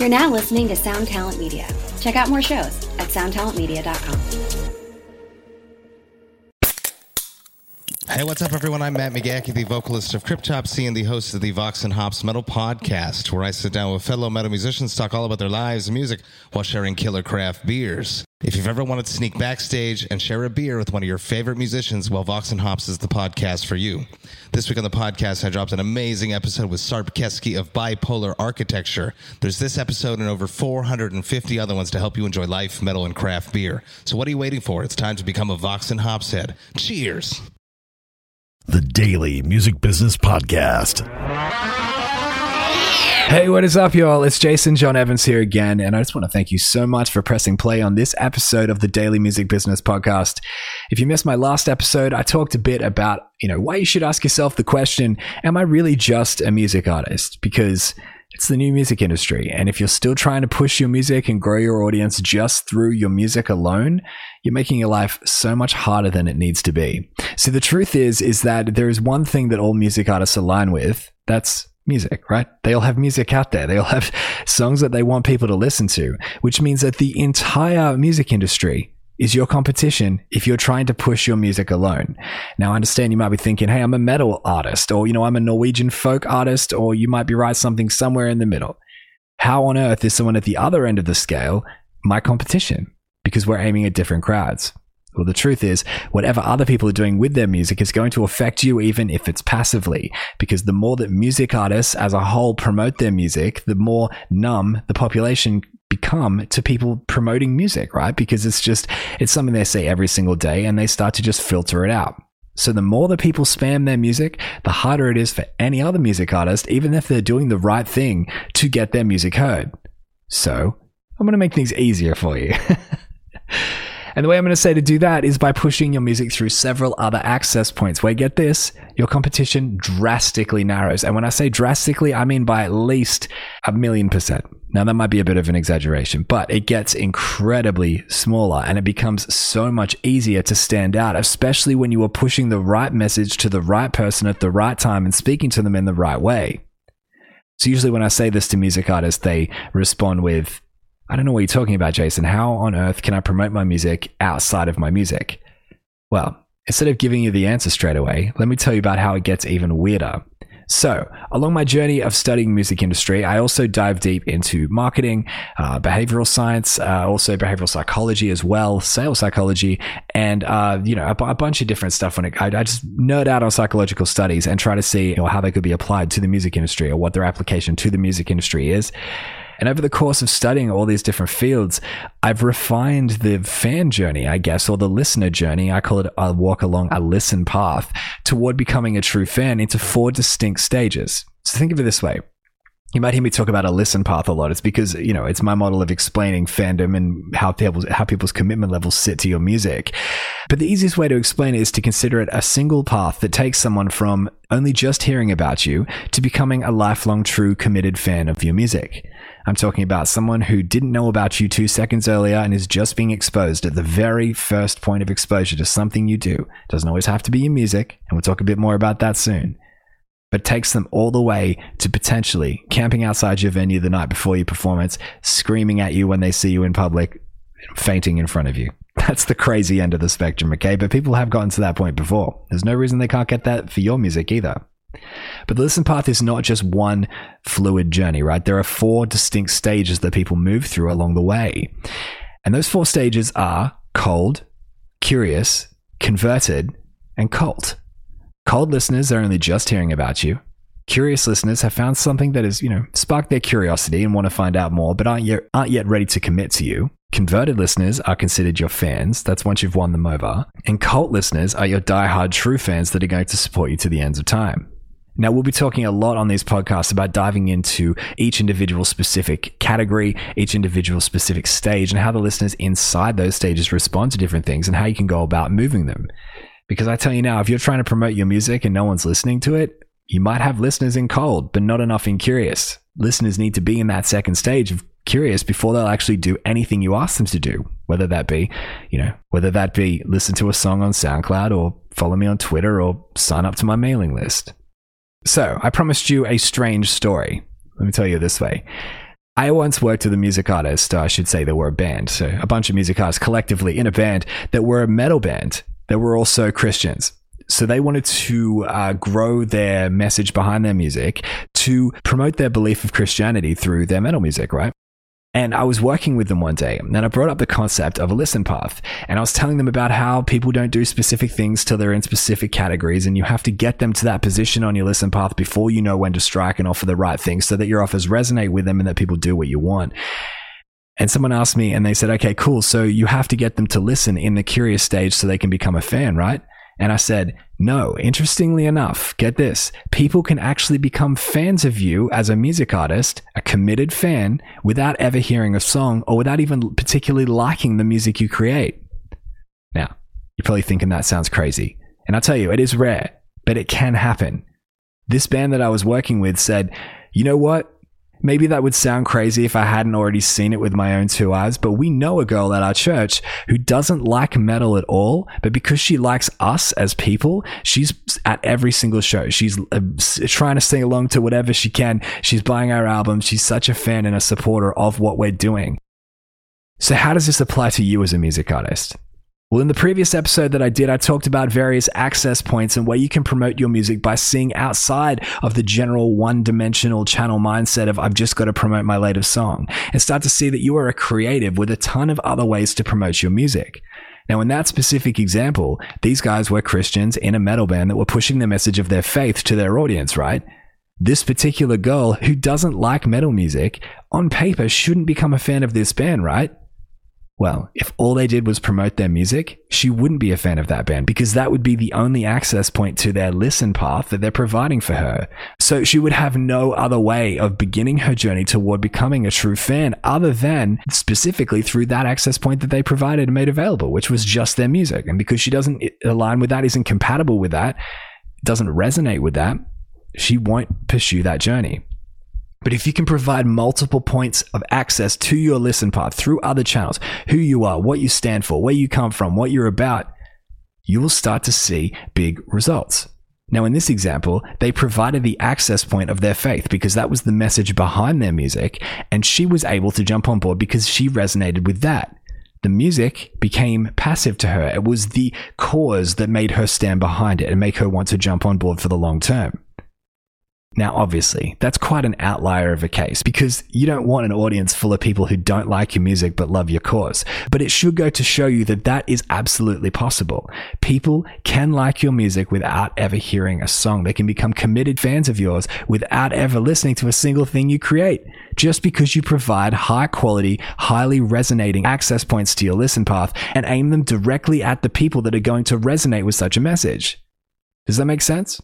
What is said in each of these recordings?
You're now listening to Sound Talent Media. Check out more shows at soundtalentmedia.com. Hey, what's up, everyone? I'm Matt McGachy, the vocalist of Cryptopsy and the host of the Vox and Hops Metal Podcast, where I sit down with fellow metal musicians, talk all about their lives and music while sharing killer craft beers. If you've ever wanted to sneak backstage and share a beer with one of your favorite musicians, well, Vox and Hops is the podcast for you. This week on the podcast, I dropped an amazing episode with Sarp Keski of Bipolar Architecture. There's this episode and over 450 other ones to help you enjoy life, metal, and craft beer. So what are you waiting for? It's time to become a Vox and Hops head. Cheers! the Daily Music Business Podcast. Hey, what is up, y'all? It's Jayson John Evans here again, and I just want to thank you so much for pressing play on this episode of the Daily Music Business Podcast. If you missed my last episode, I talked a bit about, you know, why you should ask yourself the question, am I really just a music artist? Because it's the new music industry. And if you're still trying to push your music and grow your audience just through your music alone, you're making your life so much harder than it needs to be. So the truth is, is that there is one thing that all music artists align with. That's music, right? They all have music out there. They all have songs that they want people to listen to, which means that the entire music industry is your competition if you're trying to push your music alone. Now, I understand you might be thinking, hey, I'm a metal artist, or, you know, I'm a Norwegian folk artist, or you might be right something somewhere in the middle. How on earth is someone at the other end of the scale my competition? Because we're aiming at different crowds. Well, the truth is, whatever other people are doing with their music is going to affect you even if it's passively. Because the more that music artists as a whole promote their music, the more numb the population become to people promoting music, right? Because it's just, it's something they say every single day and they start to just filter it out. So the more that people spam their music, the harder it is for any other music artist, even if they're doing the right thing to get their music heard. So I'm going to make things easier for you. And the way I'm going to say to do that is by pushing your music through several other access points where, get this, your competition drastically narrows. And when I say drastically, I mean by at least a million percent. Now, that might be a bit of an exaggeration, but it gets incredibly smaller and it becomes so much easier to stand out, especially when you are pushing the right message to the right person at the right time and speaking to them in the right way. So, usually, when I say this to music artists, they respond with, I don't know what you're talking about, Jayson. How on earth can I promote my music outside of my music? Well, instead of giving you the answer straight away, let me tell you about how it gets even weirder. So, along my journey of studying music industry, I also dive deep into marketing, uh, behavioral science, uh, also behavioral psychology as well, sales psychology, and uh, you know a, bunch of different stuff. When it, I, I, just nerd out on psychological studies and try to see you know, how they could be applied to the music industry or what their application to the music industry is. And over the course of studying all these different fields, I've refined the fan journey, I guess, or the listener journey. I call it a walk along a listen path toward becoming a true fan into four distinct stages. So think of it this way. You might hear me talk about a listen path a lot. It's because, you know, it's my model of explaining fandom and how people's, how people's commitment levels sit to your music. But the easiest way to explain it is to consider it a single path that takes someone from only just hearing about you to becoming a lifelong true committed fan of your music. I'm talking about someone who didn't know about you two seconds earlier and is just being exposed at the very first point of exposure to something you do. Doesn't always have to be your music, and we'll talk a bit more about that soon. But takes them all the way to potentially camping outside your venue the night before your performance, screaming at you when they see you in public, fainting in front of you. That's the crazy end of the spectrum, okay? But people have gotten to that point before. There's no reason they can't get that for your music either. But the listen path is not just one fluid journey, right? There are four distinct stages that people move through along the way. And those four stages are cold, curious, converted, and cult. Cold listeners are only just hearing about you. Curious listeners have found something that has, you know, sparked their curiosity and want to find out more, but aren't yet, aren't yet ready to commit to you. Converted listeners are considered your fans. That's once you've won them over. And cult listeners are your die-hard true fans that are going to support you to the ends of time. Now, we'll be talking a lot on these podcasts about diving into each individual specific category, each individual specific stage, and how the listeners inside those stages respond to different things and how you can go about moving them. Because I tell you now, if you're trying to promote your music and no one's listening to it, you might have listeners in cold, but not enough in curious. Listeners need to be in that second stage of curious before they'll actually do anything you ask them to do, whether that be, you know, whether that be listen to a song on SoundCloud or follow me on Twitter or sign up to my mailing list. So, I promised you a strange story. Let me tell you this way. I once worked with a music artist, I should say they were a band, so a bunch of music artists collectively in a band that were a metal band that were also Christians. So they wanted to uh, grow their message behind their music to promote their belief of Christianity through their metal music, right? And I was working with them one day and I brought up the concept of a listen path. And I was telling them about how people don't do specific things till they're in specific categories. And you have to get them to that position on your listen path before you know when to strike and offer the right things so that your offers resonate with them and that people do what you want. And someone asked me and they said, okay, cool. So you have to get them to listen in the curious stage so they can become a fan, right? And I said, no, interestingly enough, get this. People can actually become fans of you as a music artist, a committed fan, without ever hearing a song or without even particularly liking the music you create. Now, you're probably thinking that sounds crazy. And I tell you, it is rare, but it can happen. This band that I was working with said, you know what? Maybe that would sound crazy if I hadn't already seen it with my own two eyes, but we know a girl at our church who doesn't like metal at all, but because she likes us as people, she's at every single show. She's uh, trying to sing along to whatever she can. She's buying our albums. She's such a fan and a supporter of what we're doing. So, how does this apply to you as a music artist? Well, in the previous episode that I did, I talked about various access points and where you can promote your music by seeing outside of the general one dimensional channel mindset of I've just got to promote my latest song and start to see that you are a creative with a ton of other ways to promote your music. Now, in that specific example, these guys were Christians in a metal band that were pushing the message of their faith to their audience, right? This particular girl who doesn't like metal music on paper shouldn't become a fan of this band, right? Well, if all they did was promote their music, she wouldn't be a fan of that band because that would be the only access point to their listen path that they're providing for her. So she would have no other way of beginning her journey toward becoming a true fan other than specifically through that access point that they provided and made available, which was just their music. And because she doesn't align with that, isn't compatible with that, doesn't resonate with that, she won't pursue that journey. But if you can provide multiple points of access to your listen path through other channels, who you are, what you stand for, where you come from, what you're about, you will start to see big results. Now, in this example, they provided the access point of their faith because that was the message behind their music, and she was able to jump on board because she resonated with that. The music became passive to her. It was the cause that made her stand behind it and make her want to jump on board for the long term. Now, obviously, that's quite an outlier of a case because you don't want an audience full of people who don't like your music but love your cause. But it should go to show you that that is absolutely possible. People can like your music without ever hearing a song. They can become committed fans of yours without ever listening to a single thing you create. Just because you provide high quality, highly resonating access points to your listen path and aim them directly at the people that are going to resonate with such a message. Does that make sense?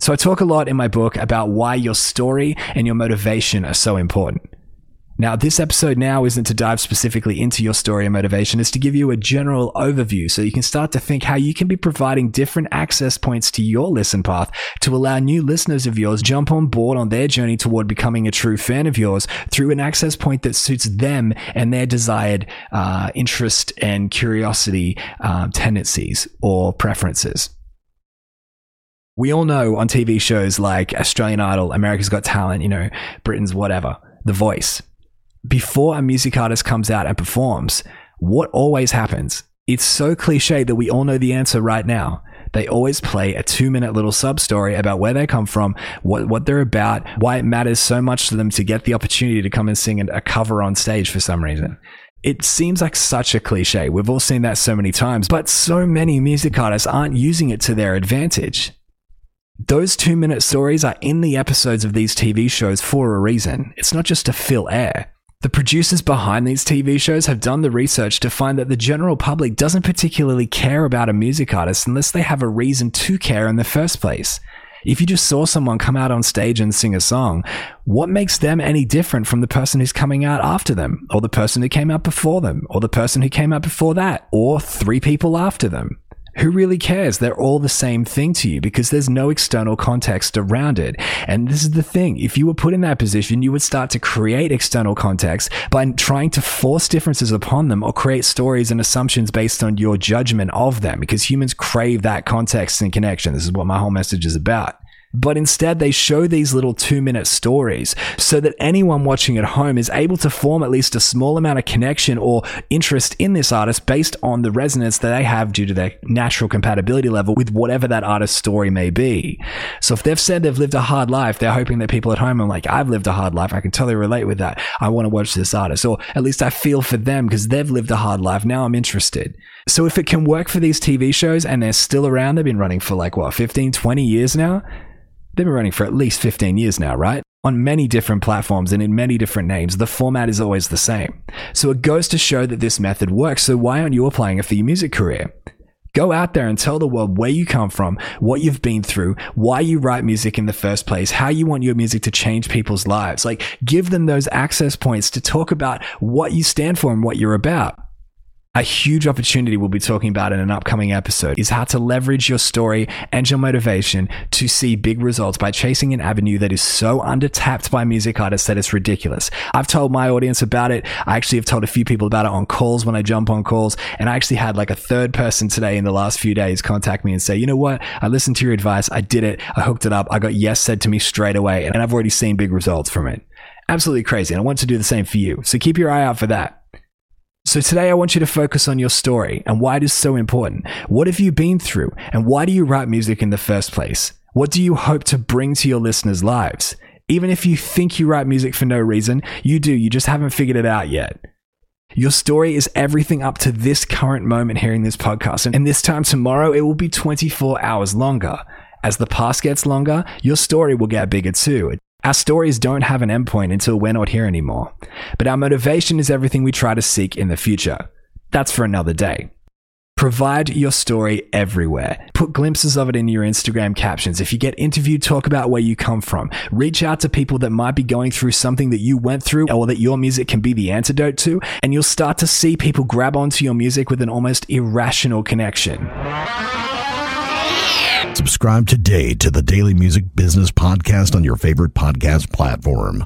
So I talk a lot in my book about why your story and your motivation are so important. Now, this episode now isn't to dive specifically into your story and motivation, it's to give you a general overview so you can start to think how you can be providing different access points to your listen path to allow new listeners of yours jump on board on their journey toward becoming a true fan of yours through an access point that suits them and their desired uh, interest and curiosity uh, tendencies or preferences we all know on TV shows like Australian Idol, America's Got Talent, you know, Britain's whatever, The Voice. Before a music artist comes out and performs, what always happens? It's so cliche that we all know the answer right now. They always play a two minute little sub story about where they come from, what, what they're about, why it matters so much to them to get the opportunity to come and sing a cover on stage for some reason. It seems like such a cliche. We've all seen that so many times, but so many music artists aren't using it to their advantage. Those two minute stories are in the episodes of these TV shows for a reason. It's not just to fill air. The producers behind these TV shows have done the research to find that the general public doesn't particularly care about a music artist unless they have a reason to care in the first place. If you just saw someone come out on stage and sing a song, what makes them any different from the person who's coming out after them, or the person who came out before them, or the person who came out before that, or three people after them? Who really cares? They're all the same thing to you because there's no external context around it. And this is the thing. If you were put in that position, you would start to create external context by trying to force differences upon them or create stories and assumptions based on your judgment of them because humans crave that context and connection. This is what my whole message is about. But instead, they show these little two minute stories so that anyone watching at home is able to form at least a small amount of connection or interest in this artist based on the resonance that they have due to their natural compatibility level with whatever that artist's story may be. So if they've said they've lived a hard life, they're hoping that people at home are like, I've lived a hard life. I can totally relate with that. I want to watch this artist. Or at least I feel for them because they've lived a hard life. Now I'm interested. So if it can work for these TV shows and they're still around, they've been running for like what, 15, 20 years now? They've been running for at least 15 years now, right? On many different platforms and in many different names, the format is always the same. So it goes to show that this method works. So why aren't you applying it for your music career? Go out there and tell the world where you come from, what you've been through, why you write music in the first place, how you want your music to change people's lives. Like, give them those access points to talk about what you stand for and what you're about a huge opportunity we'll be talking about in an upcoming episode is how to leverage your story and your motivation to see big results by chasing an avenue that is so undertapped by music artists that it's ridiculous. I've told my audience about it. I actually have told a few people about it on calls when I jump on calls. And I actually had like a third person today in the last few days contact me and say, you know what? I listened to your advice. I did it. I hooked it up. I got yes said to me straight away. And I've already seen big results from it. Absolutely crazy. And I want to do the same for you. So keep your eye out for that. So today I want you to focus on your story and why it is so important. What have you been through and why do you write music in the first place? What do you hope to bring to your listeners' lives? Even if you think you write music for no reason, you do, you just haven't figured it out yet. Your story is everything up to this current moment hearing this podcast. And this time tomorrow, it will be 24 hours longer. As the past gets longer, your story will get bigger too. Our stories don't have an endpoint until we're not here anymore. But our motivation is everything we try to seek in the future. That's for another day. Provide your story everywhere. Put glimpses of it in your Instagram captions. If you get interviewed, talk about where you come from. Reach out to people that might be going through something that you went through or that your music can be the antidote to, and you'll start to see people grab onto your music with an almost irrational connection. Subscribe today to the Daily Music Business Podcast on your favorite podcast platform.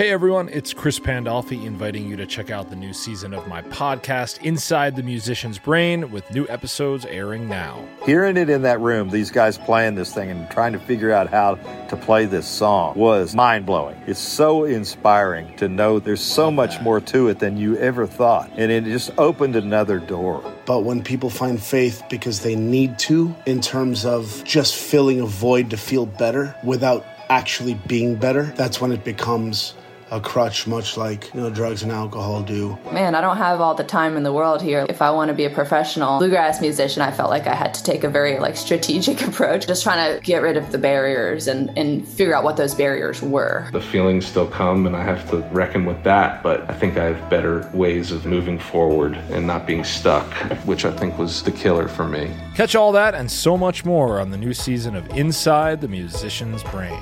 Hey everyone, it's Chris Pandolfi inviting you to check out the new season of my podcast, Inside the Musician's Brain, with new episodes airing now. Hearing it in that room, these guys playing this thing and trying to figure out how to play this song was mind blowing. It's so inspiring to know there's so much more to it than you ever thought. And it just opened another door. But when people find faith because they need to, in terms of just filling a void to feel better without actually being better, that's when it becomes a crutch, much like you know drugs and alcohol do. Man, I don't have all the time in the world here. If I want to be a professional bluegrass musician, I felt like I had to take a very like strategic approach, just trying to get rid of the barriers and and figure out what those barriers were. The feelings still come, and I have to reckon with that. But I think I have better ways of moving forward and not being stuck, which I think was the killer for me. Catch all that and so much more on the new season of Inside the Musician's Brain.